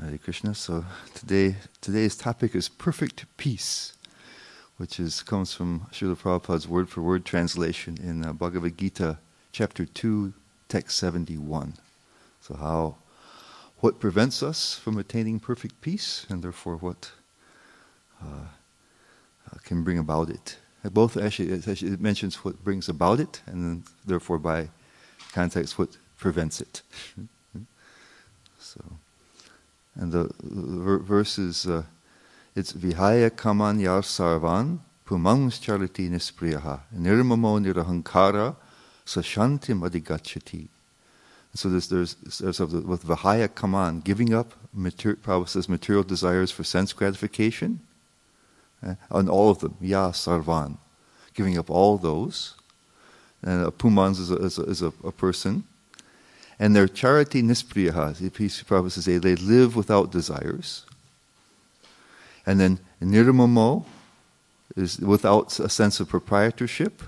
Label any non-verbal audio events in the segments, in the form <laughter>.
Hare Krishna. So today, today's topic is perfect peace, which is comes from Srila Prabhupada's word for word translation in uh, Bhagavad Gita, chapter two, text seventy-one. So how, what prevents us from attaining perfect peace, and therefore what uh, uh, can bring about it. Both actually it, actually, it mentions what brings about it, and then therefore by context what prevents it. <laughs> so. And the, the verse is, uh, it's vihaya kaman yar sarvan pumang chariti nispriyaha nirmamo nirahankara sashanti madigachati. So there's, there's, there's with vihaya kaman, giving up, mater, says material desires for sense gratification, uh, on all of them, ya sarvan, giving up all those. And pumans is a, is a, is a, a person and their charati nispriyaha, the peace Prabhupada says they live without desires. And then nirmamo is without a sense of proprietorship.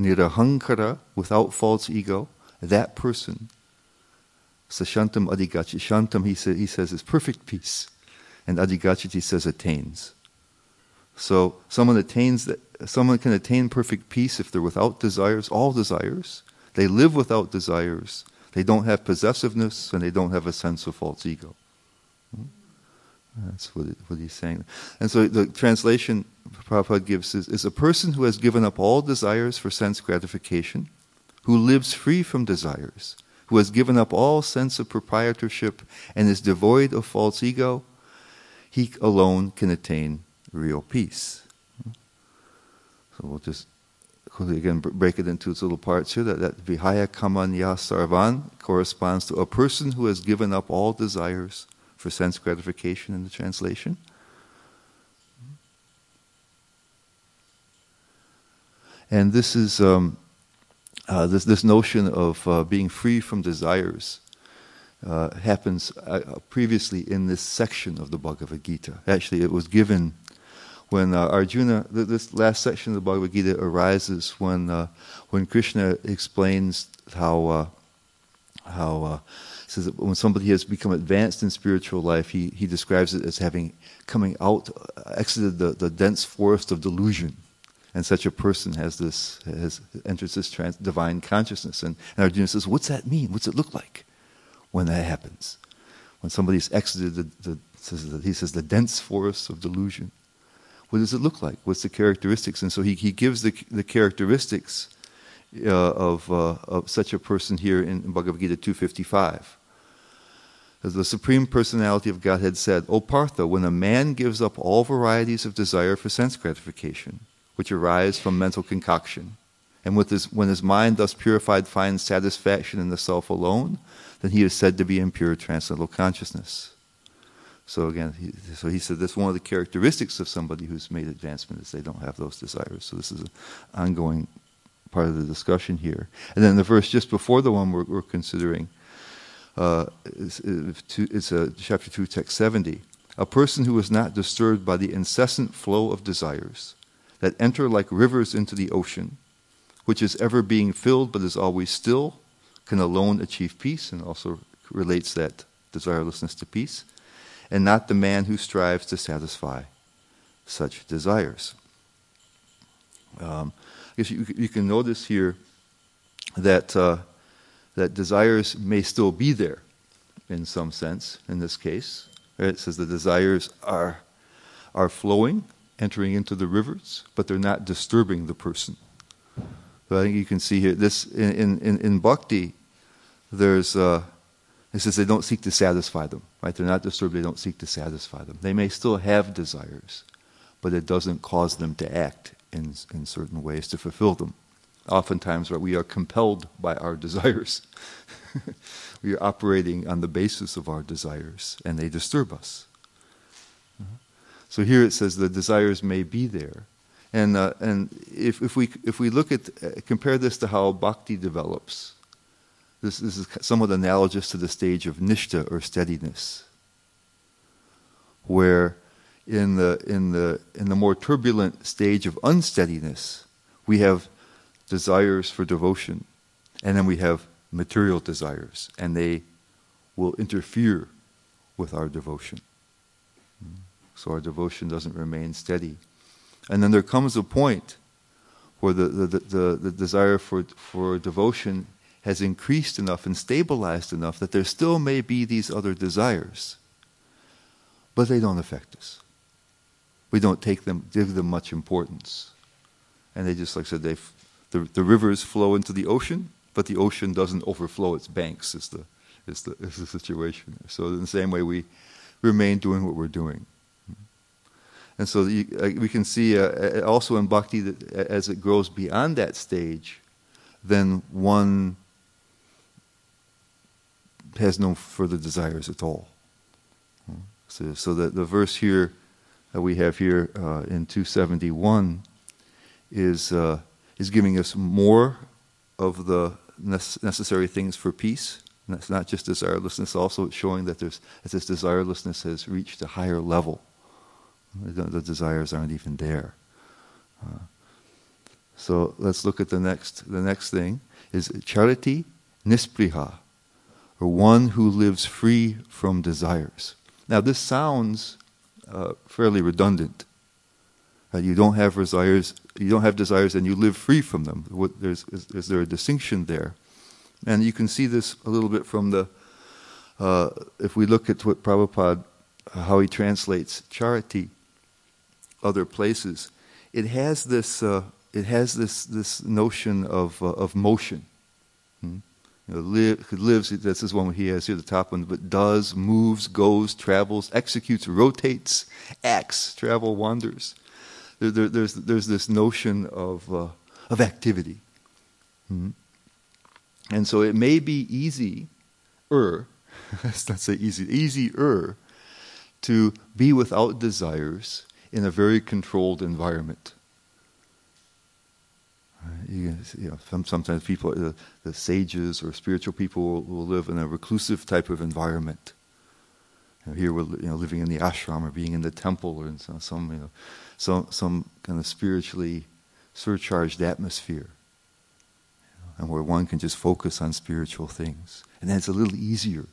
Nirahankara, without false ego. That person, sashantam adigachi. Shantam, he, say, he says, is perfect peace. And adigachiti says attains. So someone attains that someone can attain perfect peace if they're without desires, all desires. They live without desires they don't have possessiveness and they don't have a sense of false ego. Hmm? That's what, it, what he's saying. And so the translation Prabhupada gives is, is a person who has given up all desires for sense gratification, who lives free from desires, who has given up all sense of proprietorship and is devoid of false ego, he alone can attain real peace. Hmm? So we'll just again break it into its little parts here, that, that vihaya kamanya sarvan corresponds to a person who has given up all desires for sense gratification in the translation. And this is um, uh, this this notion of uh, being free from desires uh, happens uh, previously in this section of the Bhagavad Gita. Actually, it was given when uh, Arjuna, this last section of the Bhagavad Gita arises when uh, when Krishna explains how uh, how uh, says that when somebody has become advanced in spiritual life, he he describes it as having coming out, uh, exited the, the dense forest of delusion. And such a person has this has enters this trans, divine consciousness. And, and Arjuna says, "What's that mean? What's it look like when that happens? When somebody's exited the, the he says the dense forest of delusion." What does it look like? What's the characteristics? And so he, he gives the, the characteristics uh, of, uh, of such a person here in Bhagavad Gita 255. As the Supreme Personality of Godhead said, O Partha, when a man gives up all varieties of desire for sense gratification, which arise from mental concoction, and with his, when his mind thus purified finds satisfaction in the self alone, then he is said to be in pure transcendental consciousness. So again, he, so he said that's one of the characteristics of somebody who's made advancement is they don't have those desires. So this is an ongoing part of the discussion here. And then the verse just before the one we're, we're considering, uh, is, it's a chapter two, text seventy. A person who is not disturbed by the incessant flow of desires that enter like rivers into the ocean, which is ever being filled but is always still, can alone achieve peace, and also relates that desirelessness to peace and not the man who strives to satisfy such desires. Um, you, you, can notice here that, uh, that desires may still be there in some sense in this case. It says the desires are, are flowing, entering into the rivers, but they're not disturbing the person. So I think you can see here this in, in, in bhakti, there's uh, it says they don't seek to satisfy them, right? They're not disturbed, they don't seek to satisfy them. They may still have desires, but it doesn't cause them to act in, in certain ways to fulfill them. oftentimes right, we are compelled by our <laughs> desires. <laughs> we are operating on the basis of our desires, and they disturb us. So here it says the desires may be there. And, uh, and if, if, we, if we look at, uh, compare this to how bhakti develops, this, this is somewhat analogous to the stage of nishta or steadiness, where in the, in, the, in the more turbulent stage of unsteadiness, we have desires for devotion, and then we have material desires, and they will interfere with our devotion so our devotion doesn't remain steady. And then there comes a point where the, the, the, the, desire for, for devotion has increased enough and stabilized enough that there still may be these other desires, but they don't affect us. We don't take them, give them much importance. And they just, like I said, they, the, the rivers flow into the ocean, but the ocean doesn't overflow its banks, is the, is the, is the situation. So, in the same way, we remain doing what we're doing. And so you, uh, we can see uh, uh, also in bhakti that as it grows beyond that stage, then one has no further desires at all. So, so the, the verse here that we have here uh, in 271 is, uh, is giving us more of the necessary things for peace. And that's not just desirelessness, also it's showing that, there's, that this desirelessness has reached a higher level. The, the desires aren't even there. Uh, so let's look at the next. The next thing is charati nispriha, or one who lives free from desires. Now this sounds uh, fairly redundant. Uh, you don't have desires. You don't have desires, and you live free from them. What, there's, is, is, there a distinction there? And you can see this a little bit from the. Uh, if we look at what Prabhupada, how he translates charati, other places, it has this, uh, it has this, this notion of, uh, of motion. You know, live, lives, this is one he has here, the top one, but does, moves, goes, travels, executes, rotates, acts, travel, wanders. There, there, there's, there's this notion of, uh, of activity. Hmm? And so it may be easy, er, <laughs> let's not say easy, easier to be without desires in a very controlled environment. You, know, sometimes people, the, the, sages or spiritual people, will, will, live in a reclusive type of environment. You know, here we're you know, living in the ashram or being in the temple or in some, some, you know, some, some kind of spiritually surcharged atmosphere. and where one can just focus on spiritual things. And then it's a little easier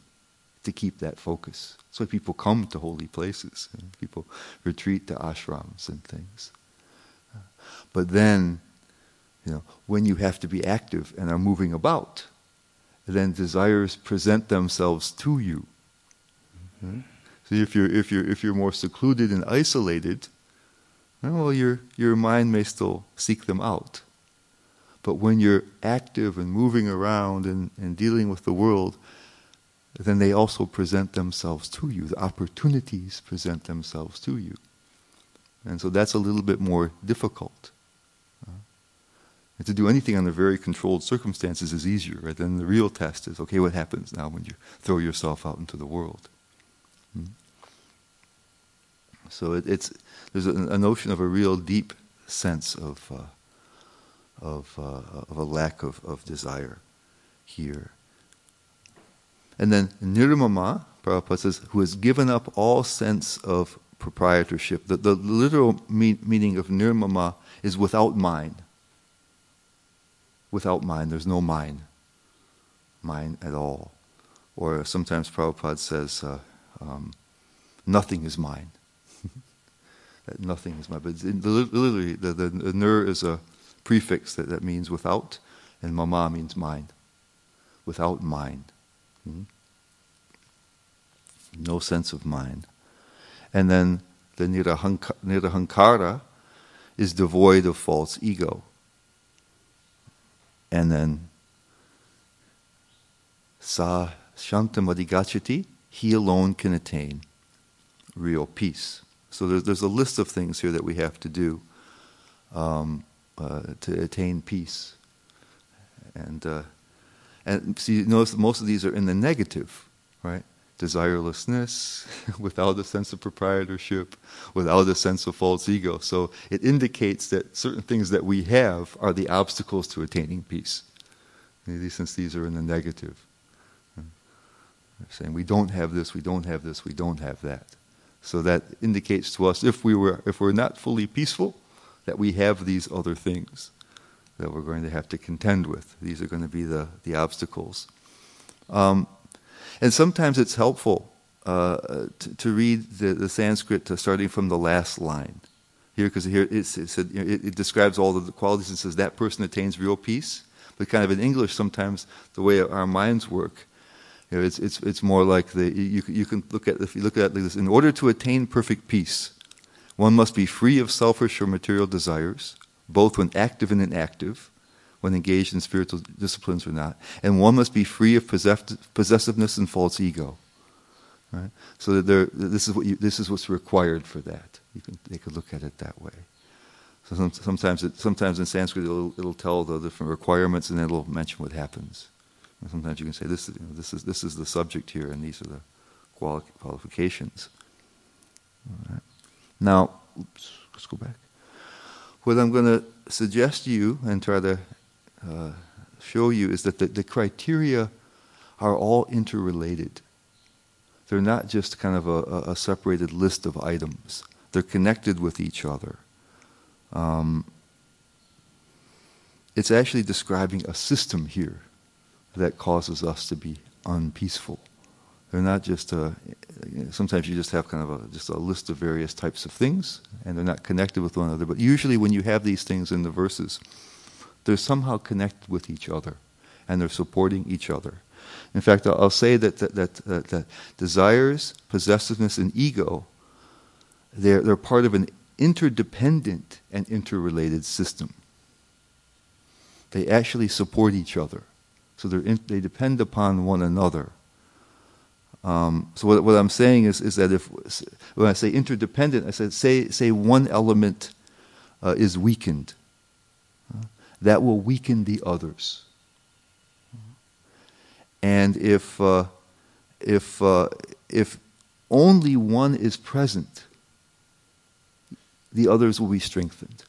to keep that focus. That's why people come to holy places. People retreat to ashrams and things. But then, you know, when you have to be active and are moving about, then desires present themselves to you. Mm-hmm. So if you're if you're if you're more secluded and isolated, well, your your mind may still seek them out. But when you're active and moving around and, and dealing with the world, then they also present themselves to you. The opportunities present themselves to you. And so that's a little bit more difficult. And to do anything under very controlled circumstances is easier, right? Then the real test is okay, what happens now when you throw yourself out into the world? Hmm? So it, it's there's a, a, notion of a real deep sense of uh, of, uh, of a lack of, of desire here. And then nirmama, Prabhupada says, who has given up all sense of proprietorship. The, the literal me- meaning of nirmama is without mind. Without mind, there's no mind. Mind at all. Or sometimes Prabhupada says, uh, um, nothing is mine. <laughs> that nothing is mine. But literally, the, the, the is a prefix that, that means without, and mama means mind. Without mind. Hmm? No sense of mind. And then the nirahankara is devoid of false ego. And then sa shantamadhigachati, he alone can attain real peace. So there's, there's a list of things here that we have to do um, uh, to attain peace. and uh, and see, notice most of these are in the negative, right? Desirelessness, <laughs> without a sense of proprietorship, without a sense of false ego. So it indicates that certain things that we have are the obstacles to attaining peace. Since these are in the negative. They're saying we don't have this, we don't have this, we don't have that. So that indicates to us if we were if we're not fully peaceful, that we have these other things that we're going to have to contend with. These are going to be the, the obstacles. Um, and sometimes it's helpful uh, to, to, read the, the Sanskrit uh, starting from the last line. Here, because here a, it, it, describes all the qualities and says that person attains real peace. But kind of in English, sometimes the way our minds work, you know, it's, it's, it's more like the, you, you can look at, if you look at it like this, in order to attain perfect peace, one must be free of selfish or material desires, both when active and inactive, when engaged in spiritual disciplines or not. And one must be free of possessiveness and false ego. Right? So that there, this is what you, this is what's required for that. You can take a look at it that way. So some, sometimes, it, sometimes in Sanskrit it'll, it'll tell the different requirements and it'll mention what happens. And sometimes you can say this, you know, this is this is the subject here, and these are the quali- qualifications. Now, oops, let's go back. What I'm going to suggest to you and try to uh, show you is that the, the criteria are all interrelated. They're not just kind of a, a separated list of items. They're connected with each other. Um, it's actually describing a system here that causes us to be unpeaceful. They're not just a, sometimes you just have kind of a, just a list of various types of things, and they're not connected with one another. But usually, when you have these things in the verses, they're somehow connected with each other, and they're supporting each other. In fact, I'll say that that, that, that, that desires, possessiveness, and ego, they're, they're part of an interdependent and interrelated system. They actually support each other. So in, they depend upon one another. Um, so what, what, I'm saying is, is that if when I say interdependent, I said say say one element uh, is weakened, uh, that will weaken the others. And if uh, if uh, if only one is present, the others will be strengthened.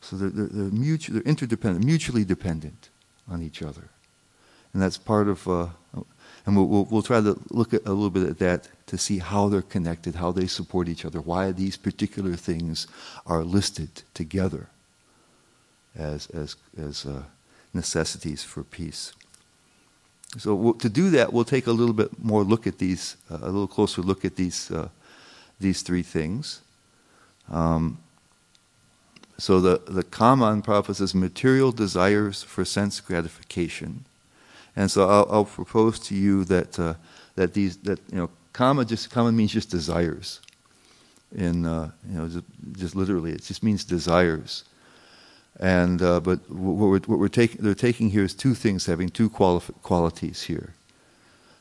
So they're, they're, they're, mutual, they're interdependent, mutually dependent on each other. And that's part of, uh, and we'll, we'll, we'll, try to look at a little bit at that to see how they're connected, how they support each other, why these particular things are listed together as, as, as uh, necessities for peace. So we'll, to do that, we'll take a little bit more look at these, uh, a little closer look at these, uh, these three things. Um, so the, the kama in says material desires for sense gratification. And so I'll, I'll propose to you that, uh, that these, that, you know, kama just, kama means just desires. In, uh, you know, just, just, literally, it just means desires. And, uh, but what we're, what we're taking, they're taking here is two things, having two quali- qualities here.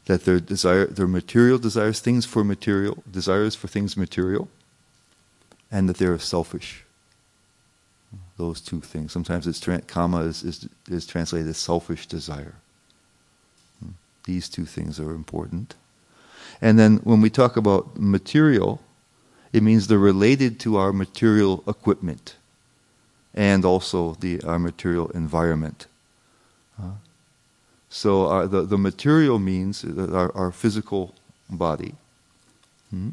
That their desire, their material desires, things for material, desires for things material, and that they're selfish those two things. Sometimes it's tra- kama is, is, is translated as selfish desire. Hmm. These two things are important. And then when we talk about material, it means they're related to our material equipment and also the our material environment. Uh, so our, the, the material means our, our physical body, hmm?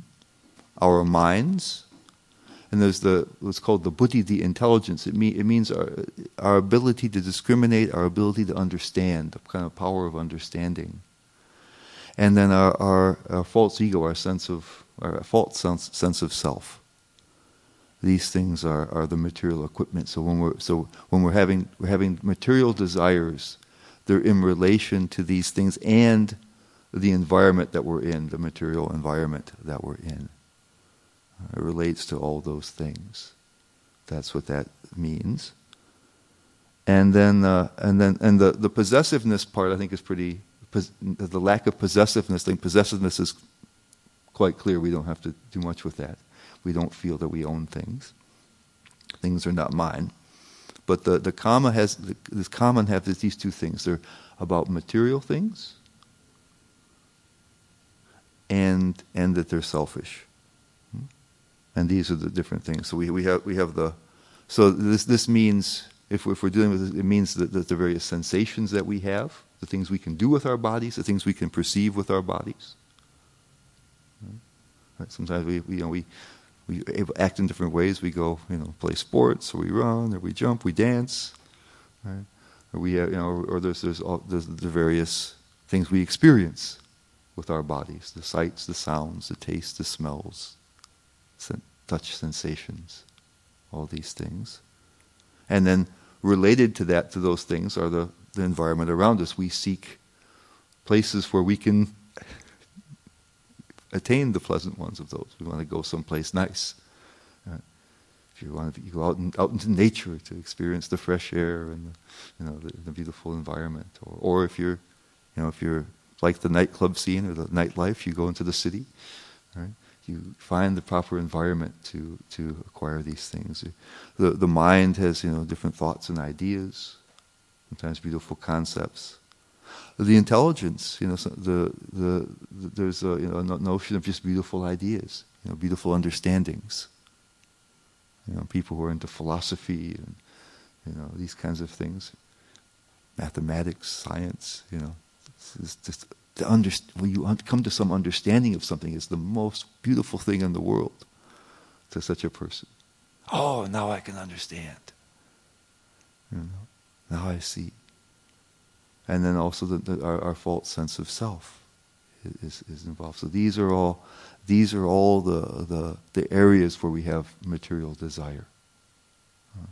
our minds, and there's the what's called the buddhi, the intelligence. It, mean, it means our, our ability to discriminate, our ability to understand, the kind of power of understanding. And then our, our, our false ego, our sense of our false sense, sense of self. These things are, are the material equipment. So when we're so when we're having we're having material desires, they're in relation to these things and the environment that we're in, the material environment that we're in. It relates to all those things. That's what that means. And then, uh, and then, and the, the possessiveness part, I think, is pretty. The lack of possessiveness thing. Possessiveness is quite clear. We don't have to do much with that. We don't feel that we own things. Things are not mine. but the, the kama has the, this common have these two things. They're about material things and and that they're selfish. Hmm? And these are the different things. So we, we have we have the so this this means if we're, if we're dealing with it, it means that, that the various sensations that we have, the things we can do with our bodies, the things we can perceive with our bodies. Right? Sometimes we, we you know we we act in different ways. We go, you know, play sports, or we run, or we jump, we dance, right? Or we, have, you know, or, or there's there's, all, there's the various things we experience with our bodies: the sights, the sounds, the tastes, the smells, touch sensations, all these things, and then related to that, to those things, are the the environment around us. We seek places where we can attain the pleasant ones of those. We want to go someplace nice. Uh, if you want to you go out, in, out into nature to experience the fresh air and the, you know the, the, beautiful environment, or, or if you're you know if you're like the nightclub scene or the nightlife, you go into the city. Right? You find the proper environment to to acquire these things. The the mind has you know different thoughts and ideas, sometimes beautiful concepts the intelligence, you know, the, the, the there's a you know, notion of just beautiful ideas, you know, beautiful understandings. You know, people who are into philosophy and you know these kinds of things, mathematics, science. You know, it's just to when you come to some understanding of something is the most beautiful thing in the world to such a person. Oh, now I can understand. You know, now I see and then also the, the, our, our, false sense of self is, is involved. So these are all these are all the, the, the areas where we have material desire. Uh,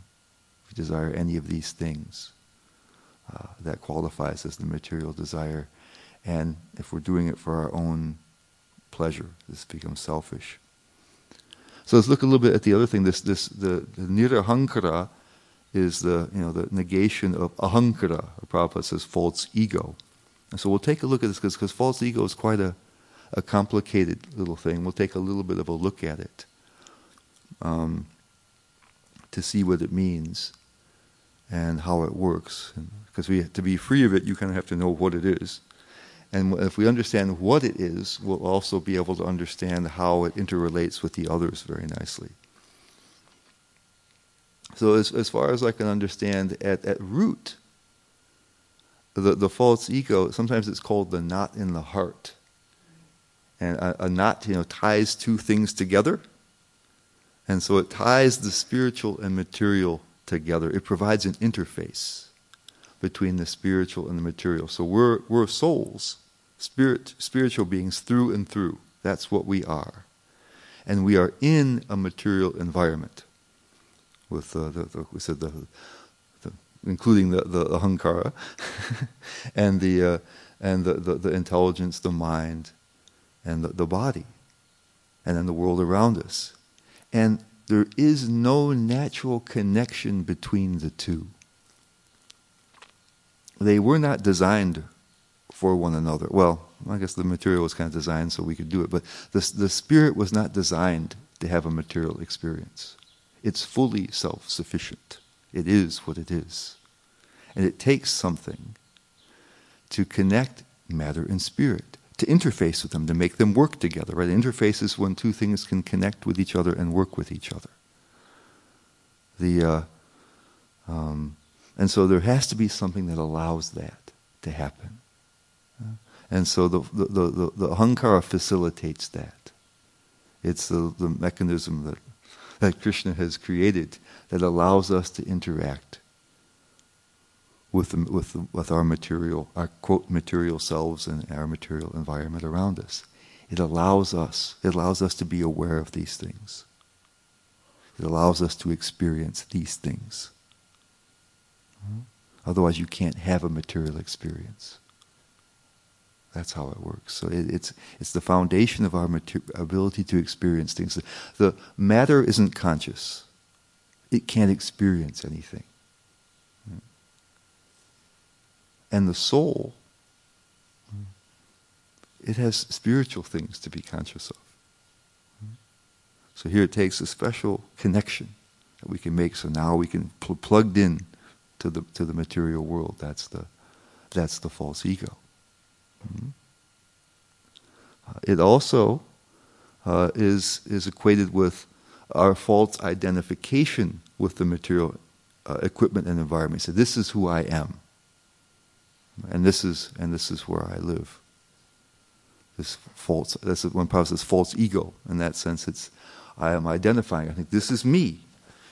if we desire any of these things, uh, that qualifies as the material desire. And if we're doing it for our own pleasure, this becomes selfish. So let's look a little bit at the other thing. This, this, the, the nirahankara is the, you know, the negation of ahankara, Prabhupada says false ego. And so we'll take a look at this because false ego is quite a, a complicated little thing. We'll take a little bit of a look at it um, to see what it means and how it works. Because we to be free of it, you kind of have to know what it is. And if we understand what it is, we'll also be able to understand how it interrelates with the others very nicely. So as, as far as I can understand, at, at root, the, the false ego, sometimes it's called the knot in the heart. And a, a knot, you know, ties two things together. And so it ties the spiritual and material together. It provides an interface between the spiritual and the material. So we're, we're souls, spirit, spiritual beings through and through. That's what we are. And we are in a material environment with uh, the, the, we said the, the including the the, the ahankara <laughs> and the uh, and the, the, the intelligence, the mind, and the, the body, and then the world around us, and there is no natural connection between the two. They were not designed for one another. Well, I guess the material was kind of designed so we could do it, but the, the spirit was not designed to have a material experience. It's fully self sufficient. It is what it is. And it takes something to connect matter and spirit, to interface with them, to make them work together. Right? Interface is when two things can connect with each other and work with each other. The, uh, um, and so there has to be something that allows that to happen. Uh, and so the, the, the, the, ahankara facilitates that. It's the, the mechanism that that Krishna has created that allows us to interact with, the, with, the, with our material, our quote, material selves and our material environment around us. It allows us, it allows us to be aware of these things. It allows us to experience these things. Hmm? Otherwise, you can't have a material experience. That's how it works. So it, it's it's the foundation of our mater- ability to experience things. The, the matter isn't conscious; it can't experience anything. And the soul, it has spiritual things to be conscious of. So here it takes a special connection that we can make. So now we can pl- plugged in to the to the material world. That's the that's the false ego. Mm-hmm. Uh, it also uh, is is equated with our false identification with the material uh, equipment and environment. So this is who I am, and this is and this is where I live. This false. That's one part says false ego. In that sense, it's I am identifying. I think this is me,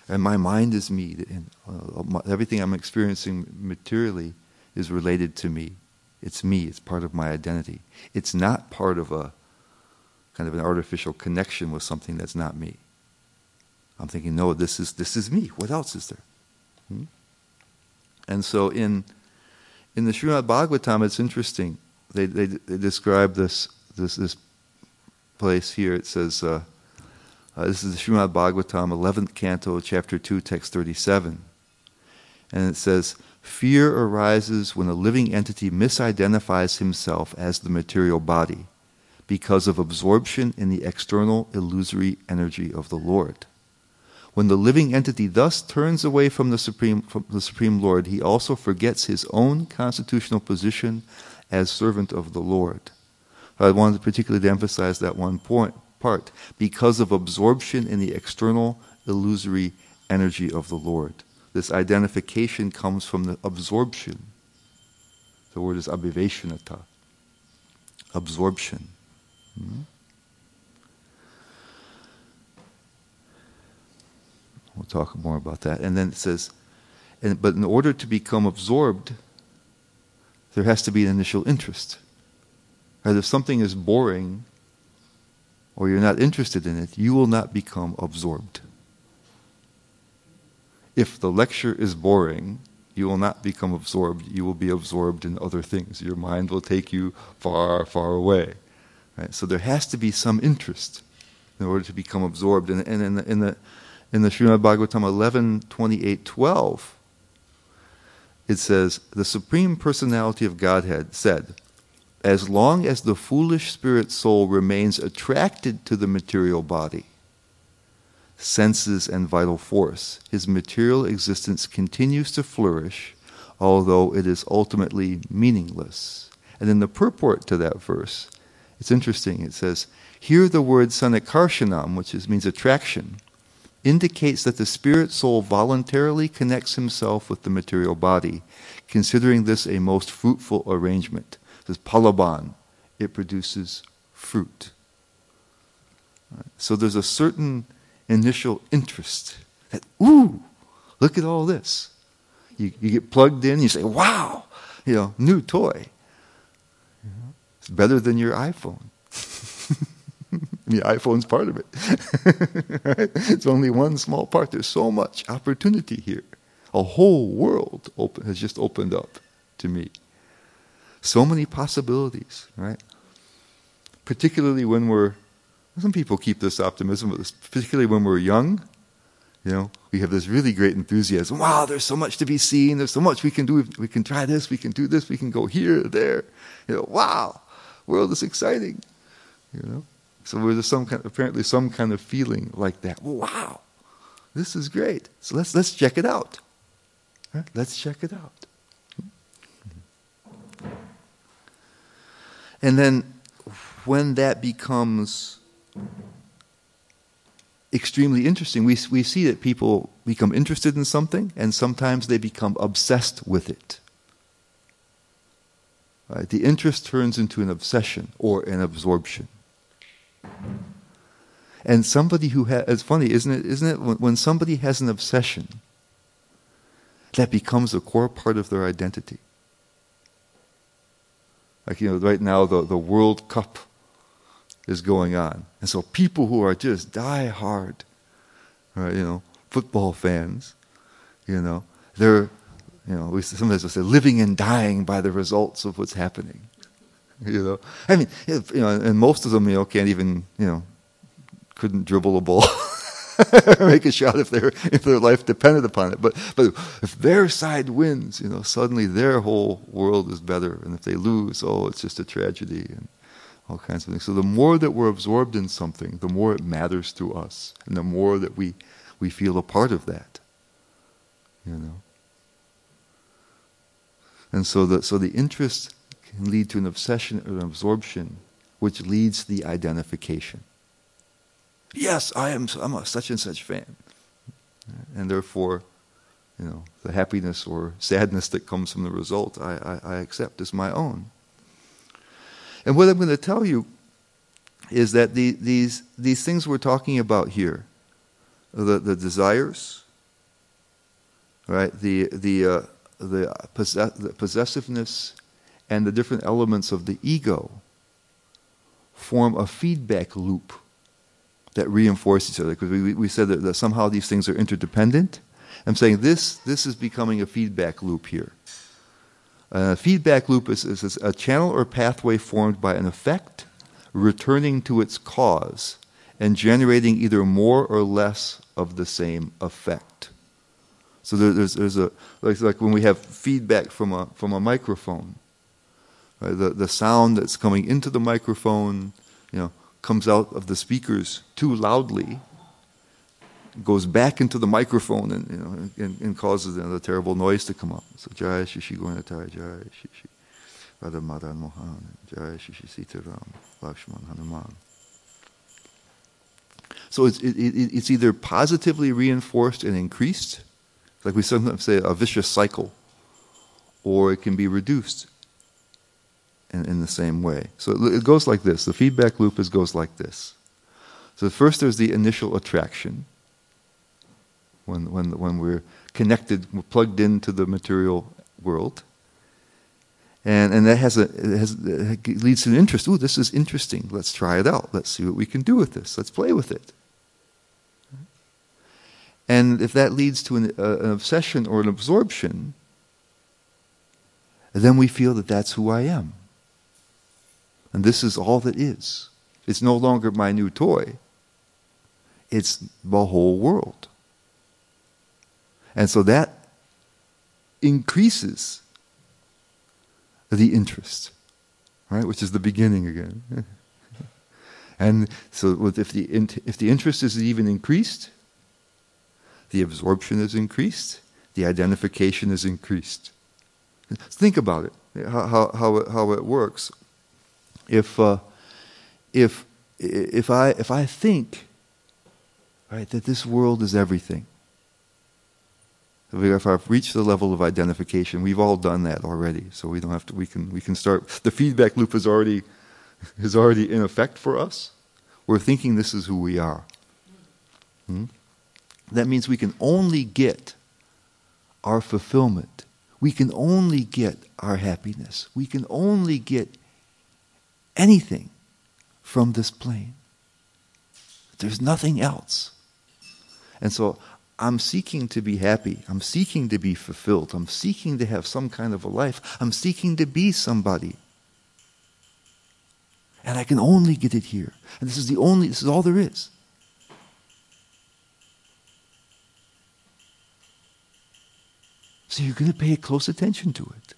and my mind is me. And uh, everything I'm experiencing materially is related to me. It's me. It's part of my identity. It's not part of a kind of an artificial connection with something that's not me. I'm thinking, no, this is this is me. What else is there? Hmm? And so in in the Srimad Bhagavatam, it's interesting. They, they, they describe this this this place here. It says. Uh, uh, this is the Srimad Bhagavatam, 11th canto, chapter 2, text 37. And it says, Fear arises when a living entity misidentifies himself as the material body because of absorption in the external illusory energy of the Lord. When the living entity thus turns away from the Supreme, from the Supreme Lord, he also forgets his own constitutional position as servant of the Lord. I wanted particularly to emphasize that one point part because of absorption in the external illusory energy of the Lord. This identification comes from the absorption. The word is abhiveshanata. Absorption. Hmm? We'll talk more about that. And then it says, and, but in order to become absorbed, there has to be an initial interest. Right? If something is boring, or you're not interested in it, you will not become absorbed. If the lecture is boring, you will not become absorbed. You will be absorbed in other things. Your mind will take you far, far away. Right? So there has to be some interest in order to become absorbed. And, and in, the, in, the, in the Srimad Bhagavatam 11, 28, 12, it says, The Supreme Personality of Godhead said, as long as the foolish spirit soul remains attracted to the material body, senses, and vital force, his material existence continues to flourish, although it is ultimately meaningless. And in the purport to that verse, it's interesting. It says, Here the word sannikarshanam, which is, means attraction, indicates that the spirit soul voluntarily connects himself with the material body, considering this a most fruitful arrangement says palaban, it produces fruit. So there's a certain initial interest that, ooh, look at all this. You, you get plugged in, you say, wow, you know, new toy. It's better than your iPhone. <laughs> the iPhone's part of it. <laughs> right? It's only one small part. There's so much opportunity here. A whole world open, has just opened up to me. So many possibilities, right? Particularly when we're, some people keep this optimism, but particularly when we're young, you know, we have this really great enthusiasm. Wow, there's so much to be seen. There's so much we can do. We can try this. We can do this. We can go here, there. You know, wow, world is exciting. You know, so there's some kind, apparently some kind of feeling like that. Wow, this is great. So let's let's check it out. Right? Let's check it out. And then when that becomes extremely interesting, we, we see that people become interested in something and sometimes they become obsessed with it. Right? The interest turns into an obsession or an absorption. And somebody who has, it's funny, isn't it? Isn't it? When, when somebody has an obsession, that becomes a core part of their identity. Like, you know, right now the, the World Cup is going on. And so people who are just die hard, right, you know, football fans, you know, they're, you know, we sometimes we say living and dying by the results of what's happening. You know, I mean, if, you know, and most of them, you know, can't even, you know, couldn't dribble a ball. <laughs> make a shot if their if their life depended upon it. But but if their side wins, you know, suddenly their whole world is better. And if they lose, oh, it's just a tragedy and all kinds of things. So the more that we're absorbed in something, the more it matters to us, and the more that we we feel a part of that. You know. And so the so the interest can lead to an obsession or an absorption, which leads to the identification. Yes, I am. I'm a such and such fan, and therefore, you know, the happiness or sadness that comes from the result, I, I, I accept as my own. And what I'm going to tell you is that the, these these things we're talking about here, the the desires, right, the the uh, the, possess- the possessiveness, and the different elements of the ego, form a feedback loop that reinforce each other because we, we said that, that, somehow these things are interdependent. I'm saying this, this is becoming a feedback loop here. A feedback loop is, is a channel or pathway formed by an effect returning to its cause and generating either more or less of the same effect. So there, there's, there's a, like, like when we have feedback from a, from a microphone, right? the, the sound that's coming into the microphone, you know, comes out of the speakers too loudly, goes back into the microphone and, you know, and, and causes a terrible noise to come up. So Jai Shishi Goinatai, Jai Shishi Radha Madan Mohan, Jai Shishi Sitaram, Lakshman Hanuman. So it's, it, it, it's either positively reinforced and increased, like we sometimes say, a vicious cycle, or it can be reduced in, in the same way. So it goes like this. The feedback loop is, goes like this. So first there's the initial attraction. When, when, when we're connected, we're plugged into the material world. And, and that has a, it has, it leads to an interest. Ooh, this is interesting. Let's try it out. Let's see what we can do with this. Let's play with it. And if that leads to an, uh, an obsession or an absorption, then we feel that that's who I am. And this is all that is. It's no longer my new toy, it's the whole world. And so that increases the interest, right? Which is the beginning again. <laughs> and so if the, if the interest is even increased, the absorption is increased, the identification is increased. Think about it, how, how, it, how it works if uh, if if I if I think right that this world is everything. If I've reached the level of identification, we've all done that already, so we don't have to. We can we can start. The feedback loop is already <laughs> is already in effect for us. We're thinking this is who we are. Hmm? That means we can only get our fulfillment. We can only get our happiness. We can only get anything from this plane. There's nothing else. And so I'm seeking to be happy. I'm seeking to be fulfilled. I'm seeking to have some kind of a life. I'm seeking to be somebody. And I can only get it here. And this is the only, this is all there is. So you're going to pay close attention to it.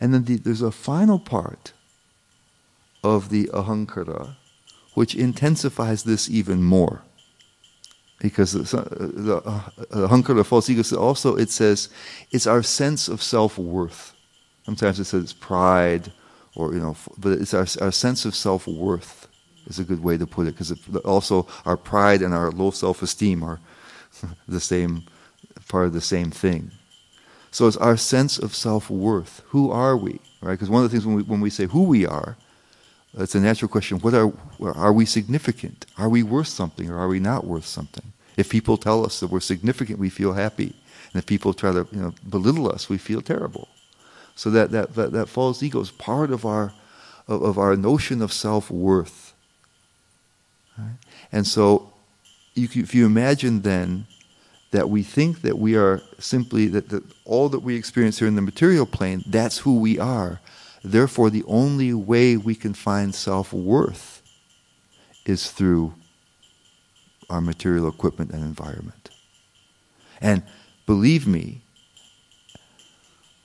And then the, there's a final part of the ahankara which intensifies this even more. Because the, the uh, ahankara, false ego, also it says it's our sense of self worth. Sometimes it says it's pride, or you know, but it's our, our sense of self worth is a good way to put it. Because also our pride and our low self esteem are <laughs> the same part of the same thing. So it's our sense of self worth. Who are we? Right? Because one of the things when we, when we say who we are, it's a natural question. What are are we significant? Are we worth something, or are we not worth something? If people tell us that we're significant, we feel happy, and if people try to you know, belittle us, we feel terrible. So that that that, that false ego is part of our of, of our notion of self worth. Right? And so, you, if you imagine then that we think that we are simply that, that all that we experience here in the material plane that's who we are. Therefore the only way we can find self-worth is through our material equipment and environment. And believe me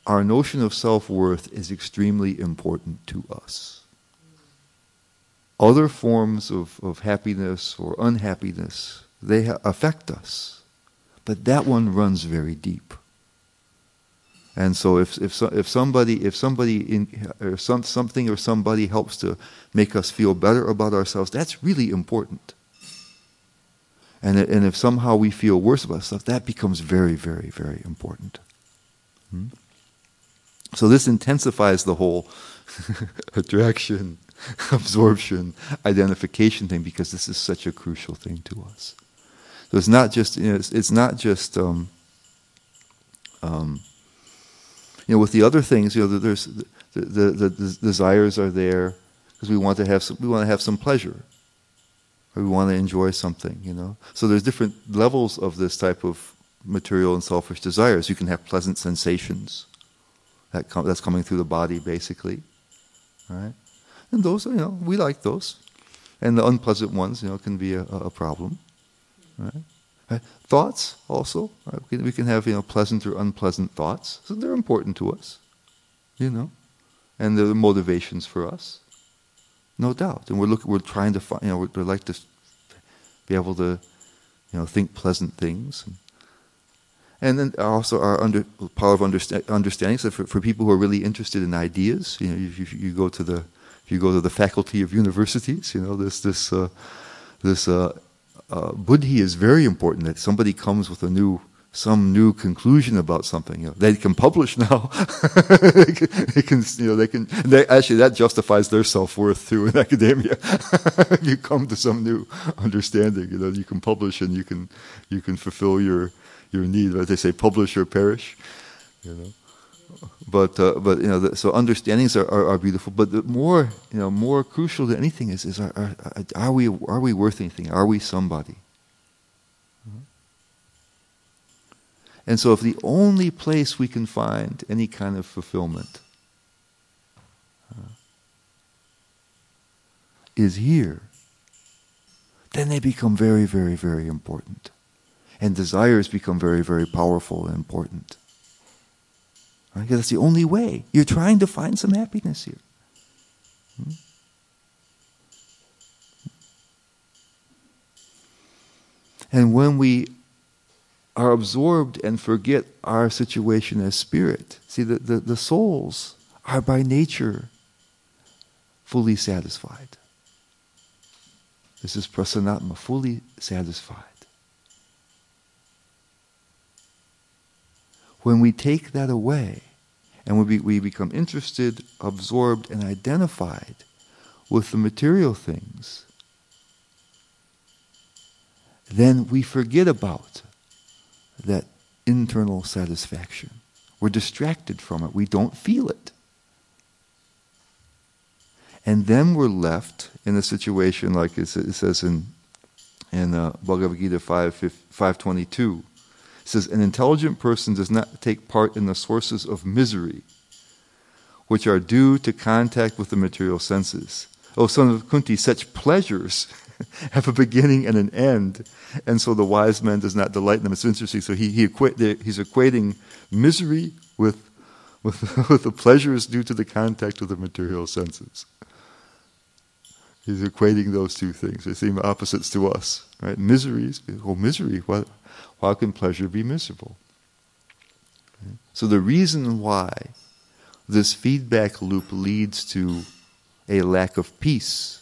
our notion of self-worth is extremely important to us. Other forms of, of happiness or unhappiness, they affect us. But that one runs very deep. And so if, if, if somebody, if somebody in, or some, something or somebody helps to make us feel better about ourselves, that's really important. And, and if somehow we feel worse about stuff, that becomes very, very, very important. Hmm? So this intensifies the whole <laughs> attraction, <laughs> absorption, identification thing because this is such a crucial thing to us. So it's not just you know, it's, it's, not just um, um, you know with the other things you know there's the, the, the, the desires are there because we want to have some, we want to have some pleasure. Or we want to enjoy something you know? So there's different levels of this type of material and selfish desires. You can have pleasant sensations that com- that's coming through the body basically right? And those you know we like those. And the unpleasant ones you know can be a, a problem right Right? Thoughts also. Right? We, can, we, can, have you know pleasant or unpleasant thoughts. So they're important to us, you know, and they're the motivations for us, no doubt. And we're looking, we're trying to find, you know, we'd like to be able to, you know, think pleasant things. And, then also our under, power of understa- understanding. So for, for people who are really interested in ideas, you know, if, if you go to the if you go to the faculty of universities, you know, this this uh, this uh, uh, buddhi is very important. That somebody comes with a new some new conclusion about something. You know, they can publish <laughs> now. they, can, they, can, you know, they can. They, actually, that justifies their self worth too in <laughs> academia. you come to some new understanding. You know, you can publish and you can you can fulfill your your need. But they say, publish or perish. You know but uh, but you know the, so understandings are, are, are, beautiful. But the more you know more crucial than anything is is are, are, are we are we worth anything? Are we somebody? Mm-hmm. and so if the only place we can find any kind of fulfillment uh, is here then they become very very very important. And desires become very very powerful and important Right? Because that's the only way. You're trying to find some happiness here. Hmm? And when we are absorbed and forget our situation as spirit, see, the, the, the souls are by nature fully satisfied. This is prasannatma, fully satisfied. When we take that away and we, we become interested, absorbed, and identified with the material things, then we forget about that internal satisfaction. We're distracted from it. We don't feel it. And then we're left in a situation like it says in, in uh, Bhagavad Gita 5, 522 it says, An intelligent person does not take part in the sources of misery, which are due to contact with the material senses. O son of Kunti, such pleasures <laughs> have a beginning and an end, and so the wise man does not delight in them. It's interesting. So he, he equate, he's equating misery with, <laughs> with, with the pleasures due to the contact with the material senses. He's equating those two things. They seem opposites to us, right? Miseries, oh, misery. What? How can pleasure be miserable? So the reason why this feedback loop leads to a lack of peace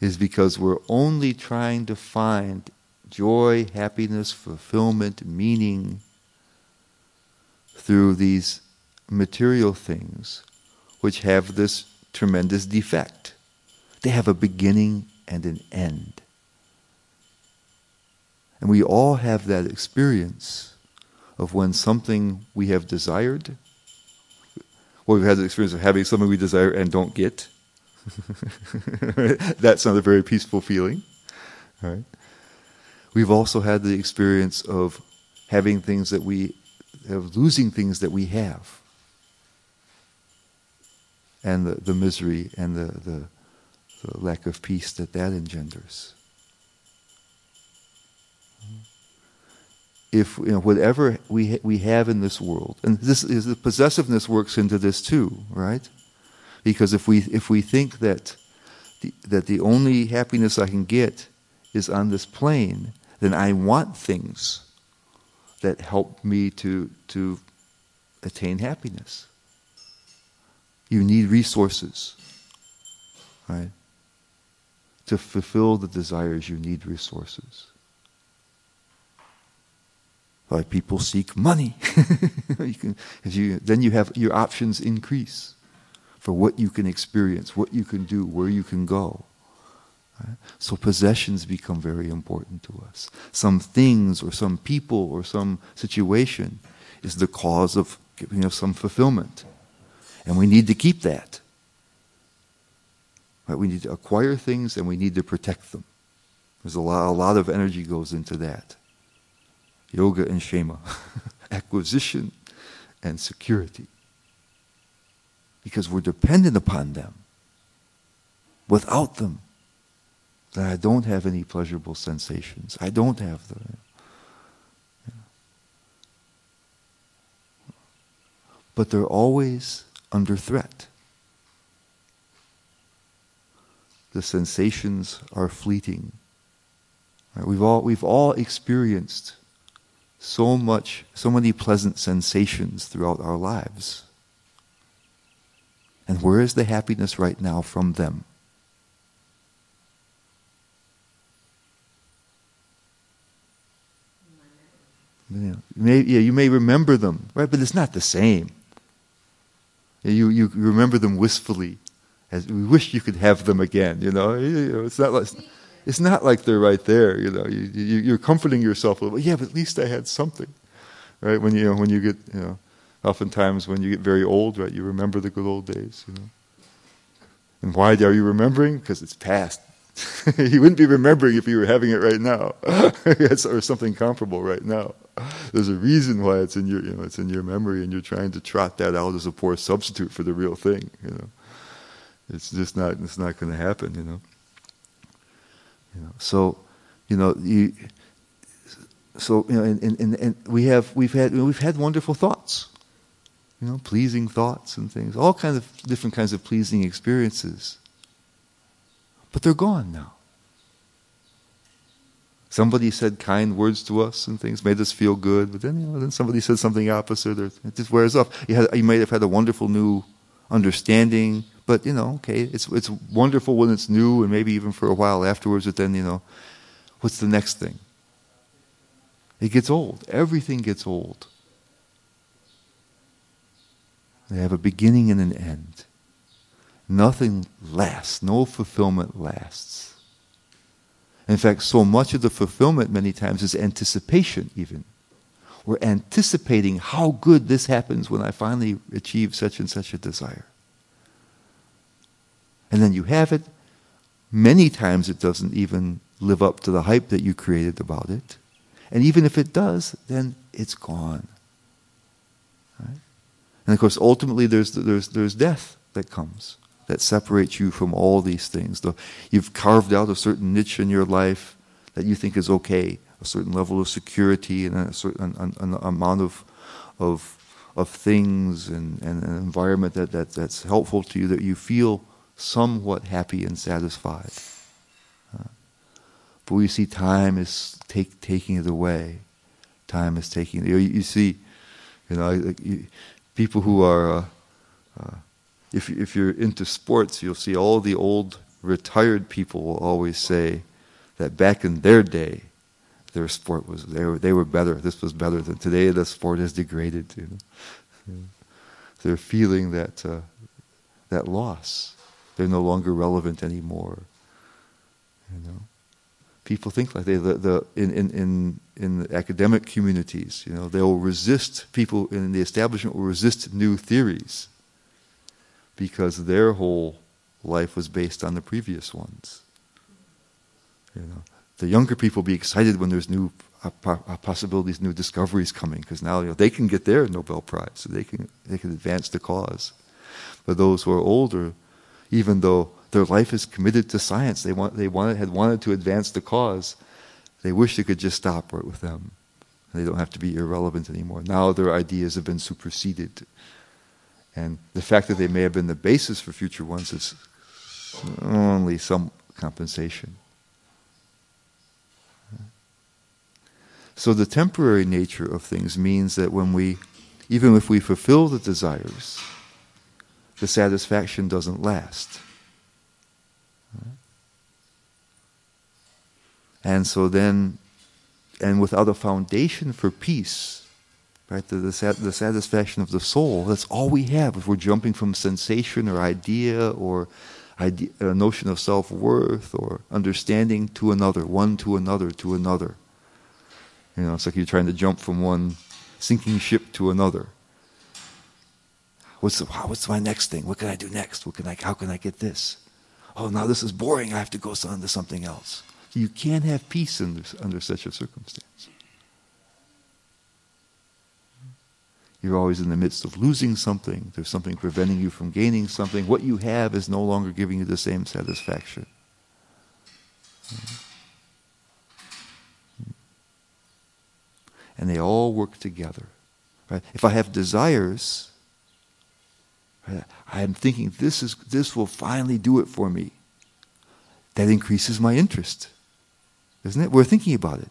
is because we're only trying to find joy, happiness, fulfillment, meaning through these material things which have this tremendous defect. They have a beginning and an end. And we all have that experience of when something we have desired, well, we've had the experience of having something we desire and don't get. <laughs> That's not a very peaceful feeling. We've also had the experience of having things that we of losing things that we have. And the, the misery and the, the, the lack of peace that that engenders. if you know, whatever we ha- we have in this world, and this is the possessiveness works into this too, right? Because if we if we think that the, that the only happiness I can get is on this plane, then I want things that help me to, to attain happiness. You need resources, right? To fulfill the desires, you need resources. Like people seek money. <laughs> you can, you, then you have your options increase for what you can experience, what you can do, where you can go. Right? So possessions become very important to us. Some things or some people or some situation is the cause of giving us some fulfillment. And we need to keep that. Right? We need to acquire things and we need to protect them. There's a lot, a lot of energy goes into that. Yoga and kshema. <laughs> Acquisition and security. Because we're dependent upon them. Without them, then I don't have any pleasurable sensations. I don't have them. But they're always under threat. The sensations are fleeting. Right? We've all we've all experienced so much, so many pleasant sensations throughout our lives. And where is the happiness right now from them? Yeah, may, yeah, you may remember them, right? But it's not the same. You, you remember them wistfully, as we wish you could have them again. You know, it's not like it's not like they're right there. You know, you, you, are comforting yourself a little. Yeah, but at least I had something, right? When you know, when you get, you know, oftentimes when you get very old, right, you remember the good old days. You know, and why are you remembering? Because it's past. <laughs> you wouldn't be remembering if you were having it right now, <laughs> or something comparable right now. There's a reason why it's in your, you know, it's in your memory, and you're trying to trot that out as a poor substitute for the real thing. You know, it's just not, it's not going to happen. You know. You know, so, you know, you, so you know, and, and, and we have we've had we've had wonderful thoughts, you know, pleasing thoughts and things, all kinds of different kinds of pleasing experiences. But they're gone now. Somebody said kind words to us and things made us feel good, but then you know, then somebody said something opposite, or it just wears off. You, had, you might have had a wonderful new understanding but you know, okay, it's it's wonderful when it's new, and maybe even for a while afterwards. But then you know, what's the next thing? It gets old. Everything gets old. They have a beginning and an end. Nothing lasts. No fulfillment lasts. In fact, so much of the fulfillment many times is anticipation, even. We're anticipating how good this happens when I finally achieve such and such a desire and then you have it. Many times it doesn't even live up to the hype that you created about it. And even if it does, then it's gone. Right? And of course, ultimately, there's, there's, there's death that comes that separates you from all these things. The, you've carved out a certain niche in your life that you think is okay, a certain level of security and a certain an, an amount of, of, of things and, and an environment that, that, that's helpful to you that you feel somewhat happy and satisfied. Uh, but we see time is take, taking it away. Time is taking it. You, you see, you know, you, people who are, uh, uh, if, if you're into sports, you'll see all the old retired people will always say that back in their day, their sport was they were they were better. This was better than today. The sport has degraded. You know, they're feeling that uh, that loss. They're no longer relevant anymore. You know, people think like they the, the in, in in in academic communities. You know, they'll resist people in the establishment will resist new theories because their whole life was based on the previous ones. You know, the younger people be excited when there's new uh, uh possibilities, new discoveries coming, because now you know, they can get their Nobel Prize, so they can they can advance the cause. But those who are older, even though their life is committed to science. They, want, they wanted, had wanted to advance the cause. They wish they could just stop right with them. They don't have to be irrelevant anymore. Now their ideas have been superseded. And the fact that they may have been the basis for future ones is only some compensation. So the temporary nature of things means that when we, even if we fulfill the desires, the satisfaction doesn't last. And so then, and without a foundation for peace, right, the, the, the satisfaction of the soul, that's all we have if we're jumping from sensation or idea or idea, a uh, notion of self worth or understanding to another, one to another to another. You know, it's like you're trying to jump from one sinking ship to another. What's the, what's my next thing? What can I do next? What can I, how can I get this? Oh, now this is boring. I have to go on to something else. You can't have peace under, under such a circumstance. You're always in the midst of losing something. There's something preventing you from gaining something. What you have is no longer giving you the same satisfaction. And they all work together. Right? If I have desires, right, I'm thinking this is this will finally do it for me. That increases my interest, isn't it? We're thinking about it.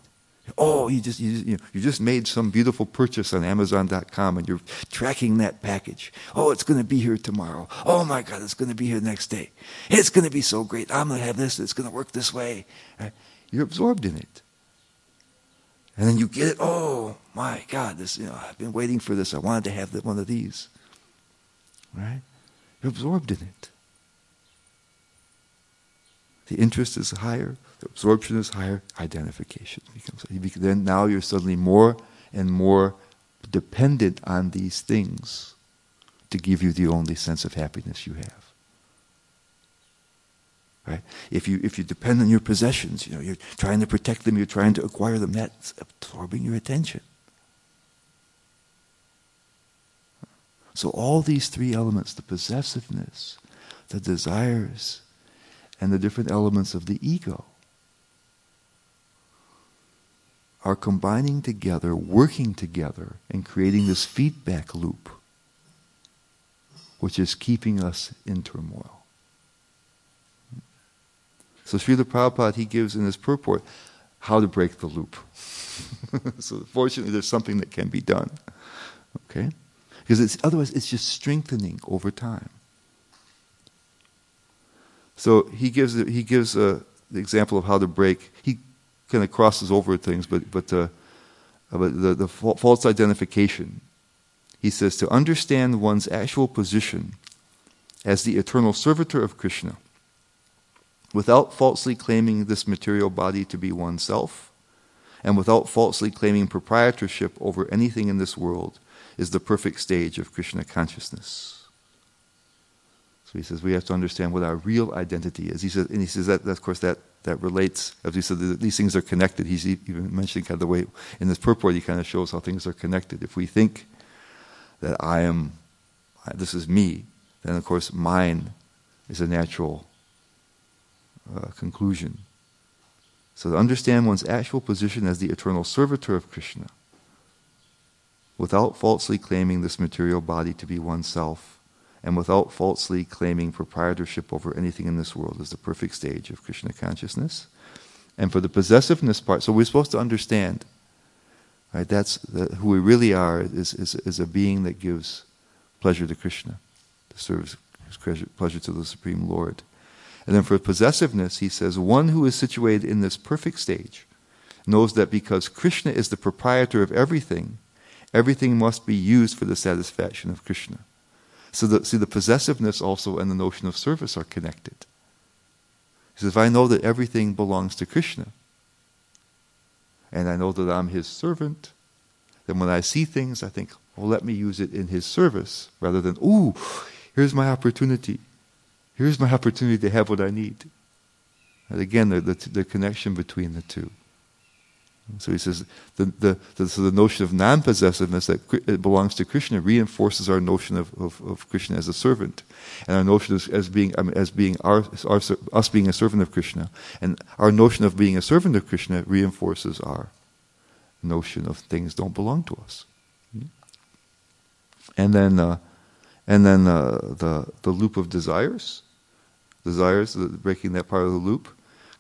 Oh, you just you, you, know, you just made some beautiful purchase on Amazon.com and you're tracking that package. Oh, it's going to be here tomorrow. Oh my God, it's going to be here next day. It's going to be so great. I'm going to have this. It's going to work this way. Uh, you're absorbed in it, and then you get it. Oh my God, this you know I've been waiting for this. I wanted to have one of these. Right? You're absorbed in it. The interest is higher, the absorption is higher, identification becomes. Then now you're suddenly more and more dependent on these things to give you the only sense of happiness you have. Right? If you if you depend on your possessions, you know, you're trying to protect them, you're trying to acquire them, that's absorbing your attention. So all these three elements, the possessiveness, the desires, and the different elements of the ego are combining together, working together, and creating this feedback loop, which is keeping us in turmoil. So Srila Prabhupada, he gives in his purport how to break the loop. <laughs> so fortunately, there's something that can be done. Okay? Because it's, otherwise, it's just strengthening over time. So he gives he gives uh, the example of how to break. He kind of crosses over things, but but, uh, but the, the false identification. He says to understand one's actual position as the eternal servitor of Krishna, without falsely claiming this material body to be oneself, and without falsely claiming proprietorship over anything in this world, is the perfect stage of Krishna consciousness. So he says we have to understand what our real identity is. He says, and he says that, of course, that, that relates, as he said, these things are connected. He's even mentioning kind of the way in this purport he kind of shows how things are connected. If we think that I am, this is me, then of course mine is a natural uh, conclusion. So to understand one's actual position as the eternal servitor of Krishna, without falsely claiming this material body to be oneself, and without falsely claiming proprietorship over anything in this world is the perfect stage of Krishna consciousness. And for the possessiveness part, so we're supposed to understand, right? That's the, who we really are is, is, is a being that gives pleasure to Krishna, that serves pleasure to the Supreme Lord. And then for possessiveness, he says, one who is situated in this perfect stage knows that because Krishna is the proprietor of everything, everything must be used for the satisfaction of Krishna. So the, see, the possessiveness also and the notion of service are connected. He says, if I know that everything belongs to Krishna, and I know that I'm his servant, then when I see things, I think, oh, let me use it in his service, rather than, ooh, here's my opportunity. Here's my opportunity to have what I need. And again, the, the, the connection between the two. So he says the, the, the, so the notion of non possessiveness that belongs to Krishna reinforces our notion of, of, of Krishna as a servant. And our notion as, as being, I mean, as being our, our, us being a servant of Krishna. And our notion of being a servant of Krishna reinforces our notion of things don't belong to us. And then, uh, and then uh, the, the loop of desires desires, breaking that part of the loop.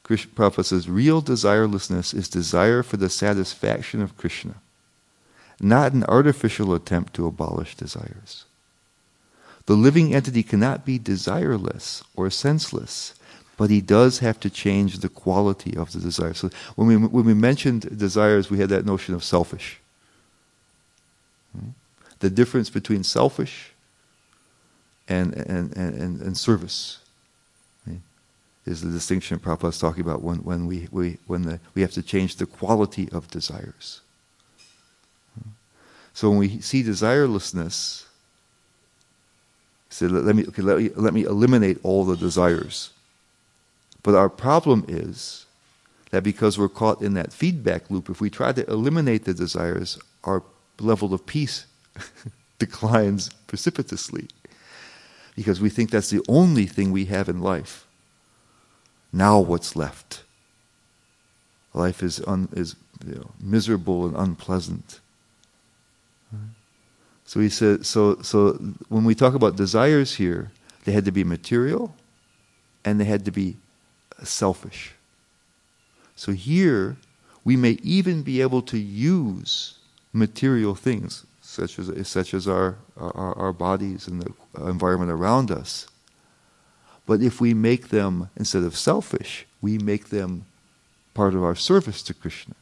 Krishna, Prabhupada says, real desirelessness is desire for the satisfaction of Krishna, not an artificial attempt to abolish desires. The living entity cannot be desireless or senseless, but he does have to change the quality of the desire. So when we, when we mentioned desires, we had that notion of selfish. The difference between selfish and, and, and, and, service is the distinction Prabhupada is talking about when, when, we, we, when the, we have to change the quality of desires. So when we see desirelessness, say, let, let, me, okay, let, me, let me eliminate all the desires. But our problem is that because we're caught in that feedback loop, if we try to eliminate the desires, our level of peace <laughs> declines precipitously. Because we think that's the only thing we have in life. Now what's left? Life is, un, is you know, miserable and unpleasant. So he said, so, so when we talk about desires here, they had to be material and they had to be selfish. So here, we may even be able to use material things, such as, such as our, our, our bodies and the environment around us. But if we make them, instead of selfish, we make them part of our service to Krishna,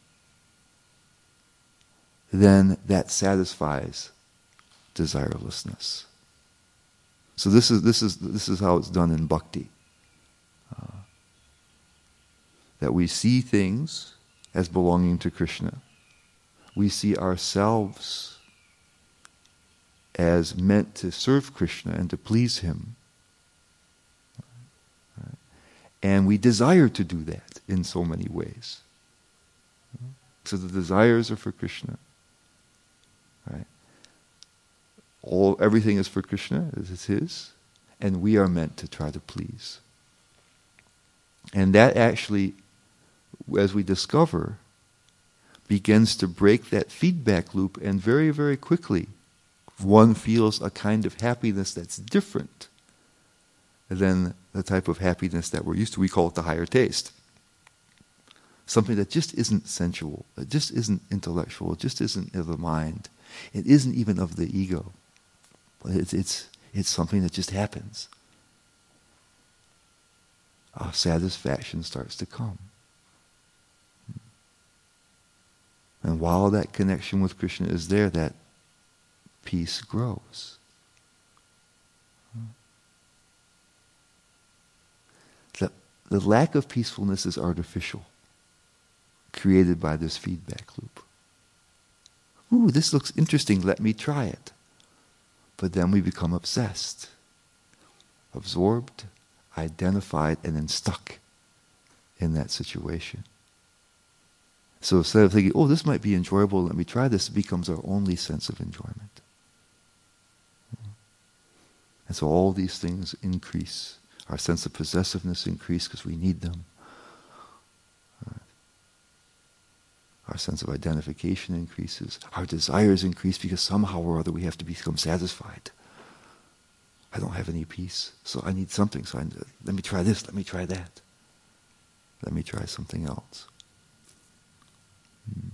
then that satisfies desirelessness. So this is, this is, this is how it's done in bhakti uh, that we see things as belonging to Krishna. We see ourselves as meant to serve Krishna and to please Him. And we desire to do that in so many ways. So the desires are for Krishna. Right? All everything is for Krishna, it's his, and we are meant to try to please. And that actually as we discover, begins to break that feedback loop, and very, very quickly, one feels a kind of happiness that's different than the type of happiness that we're used to. We call it the higher taste. Something that just isn't sensual, it just isn't intellectual, it just isn't of the mind, it isn't even of the ego. It's, it's, it's something that just happens. Our satisfaction starts to come. And while that connection with Krishna is there, that peace grows. The, lack of peacefulness is artificial, created by this feedback loop. Ooh, this looks interesting, let me try it. But then we become obsessed, absorbed, identified, and then stuck in that situation. So instead of thinking, oh, this might be enjoyable, let me try this, it becomes our only sense of enjoyment. And so all these things increase. Our sense of possessiveness increase because we need them. Uh, our sense of identification increases. Our desires increase because somehow or other we have to become satisfied. I don't have any peace, so I need something. So I, let me try this, let me try that. Let me try something else. Hmm.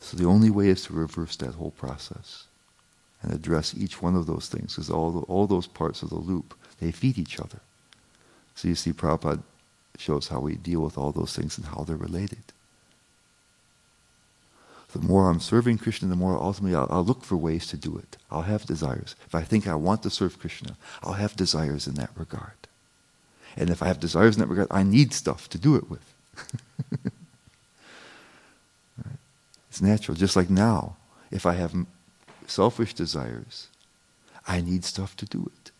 So the only way is to reverse that whole process and address each one of those things, because all, all those parts of the loop, they feed each other. So you see, Prabhupada shows how we deal with all those things and how they're related. The more I'm serving Krishna, the more ultimately I'll, I'll look for ways to do it. I'll have desires. If I think I want to serve Krishna, I'll have desires in that regard. And if I have desires in that regard, I need stuff to do it with. <laughs> It's natural. Just like now, if I have selfish desires, I need stuff to do it.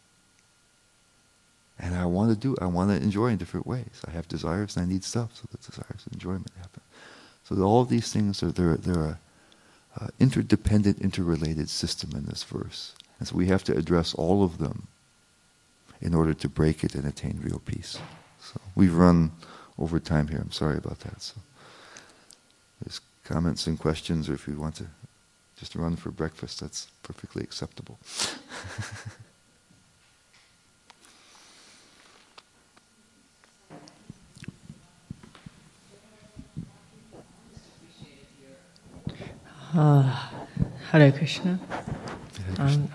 And I want to do I want to enjoy in different ways. I have desires and I need stuff so that desires and enjoyment happen. So all these things are they're, they're a interdependent, interrelated system in this verse. And so we have to address all of them in order to break it and attain real peace. So we've run over time here. I'm sorry about that. So there's comments and questions, or if you want to just run for breakfast, that's perfectly acceptable. Uh, Krishna. Krishna. Um,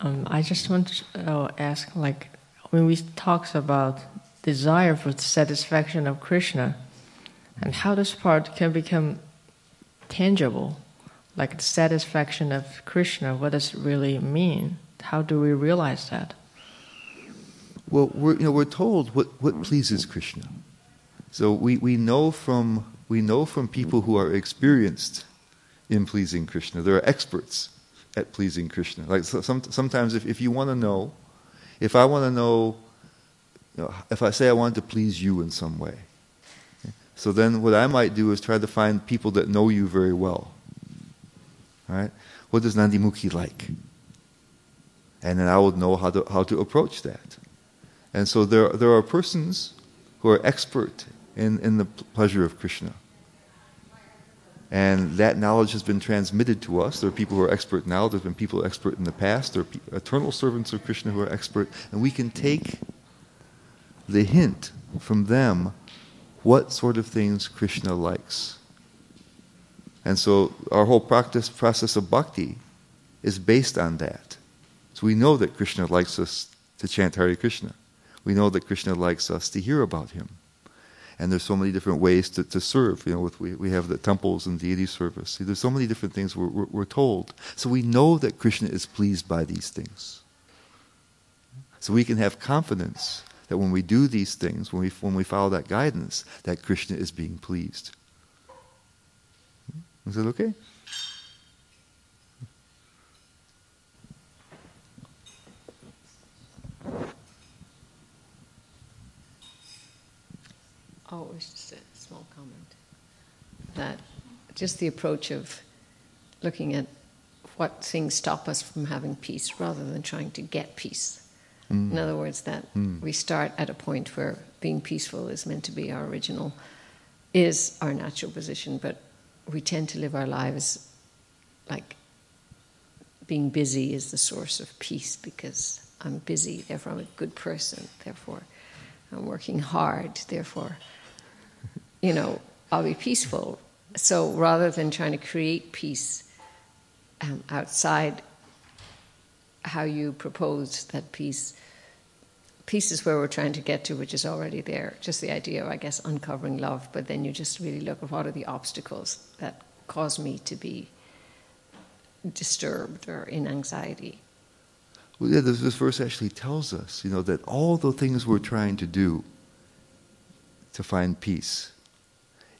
um, I just want to uh, ask, like, when we talks about desire for satisfaction of Krishna, and how this part can become tangible, like the satisfaction of Krishna, what does it really mean? How do we realize that? Well, we're, you know, we're told what, what pleases Krishna. So we, we, know from, we know from people who are experienced in pleasing Krishna. There are experts at pleasing Krishna. Like so some, sometimes if, if you want to know, if I want to know, you know, if I say I want to please you in some way, so then what I might do is try to find people that know you very well. Right? What does Nandimukhi like? And then I would know how to, how to approach that. And so there, there are persons who are expert in, in the pleasure of Krishna. And that knowledge has been transmitted to us. There are people who are expert now. There have been people expert in the past. There are eternal servants of Krishna who are expert. And we can take the hint from them what sort of things Krishna likes. And so our whole practice process of bhakti is based on that. So we know that Krishna likes us to chant Hare Krishna. We know that Krishna likes us to hear about him. And there's so many different ways to, to serve. You know, with, we, we have the temples and deity service. See, there's so many different things we're, we're, we're told. So we know that Krishna is pleased by these things. So we can have confidence that when we do these things, when we, when we follow that guidance, that Krishna is being pleased. Is that okay? Oh, it was just a small comment. That just the approach of looking at what things stop us from having peace rather than trying to get peace. Mm. In other words, that mm. we start at a point where being peaceful is meant to be our original, is our natural position, but we tend to live our lives like being busy is the source of peace because I'm busy, therefore I'm a good person, therefore I'm working hard, therefore, you know, I'll be peaceful. So rather than trying to create peace um, outside how you propose that peace peace is where we're trying to get to, which is already there. Just the idea of, I guess, uncovering love, but then you just really look at what are the obstacles that cause me to be disturbed or in anxiety. Well, yeah, this, this verse actually tells us, you know, that all the things we're trying to do to find peace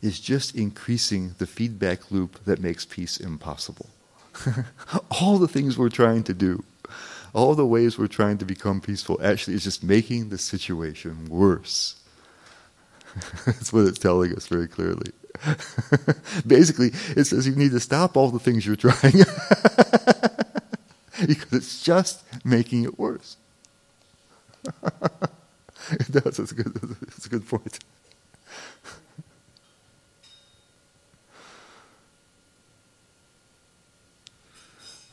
is just increasing the feedback loop that makes peace impossible. <laughs> all the things we're trying to do all the ways we're trying to become peaceful actually is just making the situation worse. <laughs> That's what it's telling us very clearly. <laughs> Basically, it says you need to stop all the things you're trying <laughs> because it's just making it worse. it does. It's a good, it's a good point.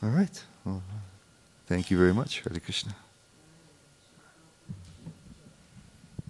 All right. Well, Thank you very much, Hare Krishna.